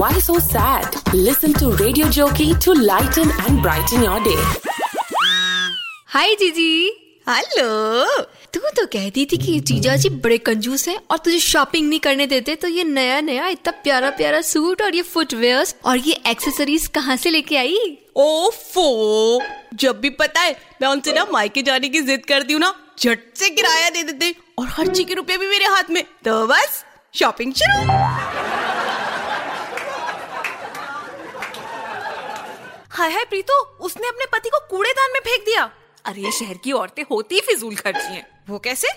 Why so sad? Listen to Radio Jockey to lighten and brighten your day. हाय जीजी hello तू तो कहती थी कि जीजा जी बड़े कंजूस हैं और तुझे शॉपिंग नहीं करने देते तो ये नया नया इतना प्यारा प्यारा सूट और ये फुटवेयर्स और ये एक्सेसरीज कहाँ से लेके आई? ओफो! जब भी पता है मैं उनसे ना मायके जाने की जिद करती हूँ ना झट से किराया दे देते और खर्ची के रुपए भी मेरे हाथ में। तो बस शॉपिंग शुरू! हाय हाय प्रीतो? उसने अपने पति को कूड़ेदान में फेंक दिया। अरे शहर की औरतें होती ही फिजूल खर्ची हैं। वो कैसे?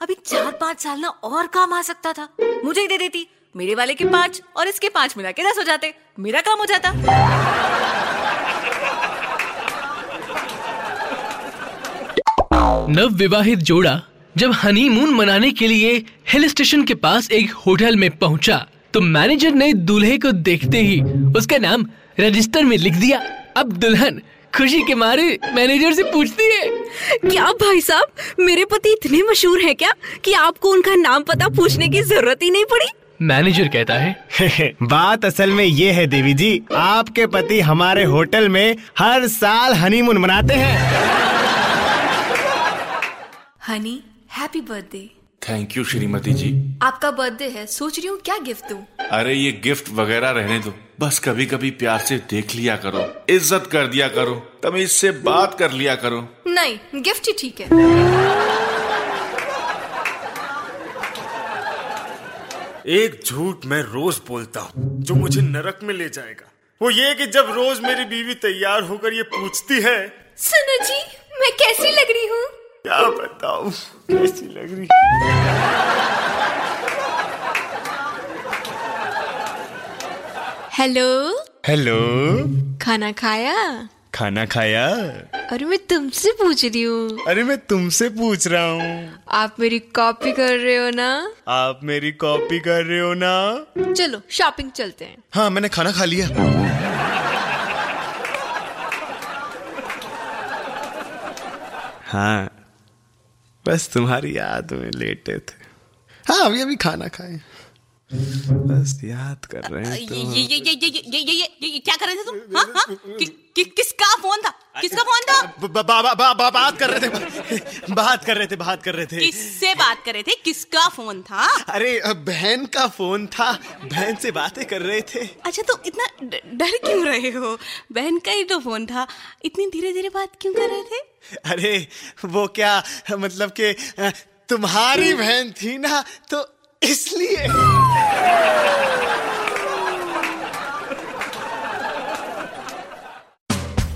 अभी चार पाँच साल ना और काम आ सकता था। मुझे ही दे देती। मेरे वाले के पाँच और इसके पाँच मिला के दस हो जाते। मेरा काम हो जाता। नव विवाहित जोड़ा जब हनीमून मनाने के लिए हिल स्टेशन के पास एक होटल में पहुँचा तो मैनेजर ने दूल्हे को देखते ही उसका नाम रजिस्टर में लिख दिया। अब दुल्हन खुशी के मारे मैनेजर से पूछती है। क्या भाई साहब मेरे पति इतने मशहूर हैं क्या कि आपको उनका नाम पता पूछने की ज़रूरत ही नहीं पड़ी? मैनेजर कहता है बात असल में ये है देवी जी आपके पति हमारे होटल में हर साल हनीमून मनाते हैं। Honey happy birthday thank you Shrimati जी आपका बर्थडे है सोच रही हूँ क्या गिफ्ट दूँ? अरे ये गिफ्ट वगैरह रहने दो। बस कभी कभी प्यार से देख लिया करो इज़्ज़त कर दिया करो तमीज से बात कर लिया करो। नहीं गिफ्ट ही ठीक है। एक झूठ मैं रोज बोलता हूँ जो मुझे नरक में ले जाएगा। वो ये कि जब रोज मेरी बीवी तैयार होकर ये पूछती है सुनो जी मैं कैसी लग रही हूँ? क्या कैसी लग रही हेलो हेलो खाना खाया? खाना खाया? अरे मैं तुमसे पूछ रही हूँ। अरे मैं तुमसे पूछ रहा हूँ। आप मेरी कॉपी कर रहे हो ना? आप मेरी कॉपी कर रहे हो ना? चलो शॉपिंग चलते हैं। हाँ मैंने खाना खा लिया। हाँ बस तुम्हारी याद में लेटे थे। हाँ अभी अभी खाना खाए। बस याद कर रहे हैं ये तो ये ये ये ये ये ये ये ये ये क्या कर रहे थे तुम? हाँ हाँ? कि, कि, किसका फ़ोन था? किसका फ़ोन था? ब- ब- बा, बात कर रहे थे। बात कर रहे थे बात कर रहे थे। किससे बात कर रहे थे? किसका फ़ोन था? अरे बहन का फ़ोन था। बहन से बातें कर रहे थे। अच्छा तो इतना डर क्यों रहे हो? बहन का ही तो फ़ोन था। इतनी धीरे धीरे बात क्यों कर रहे थे? अरे वो क्या मतलब के तुम्हारी बहन थी ना तो इसलिए।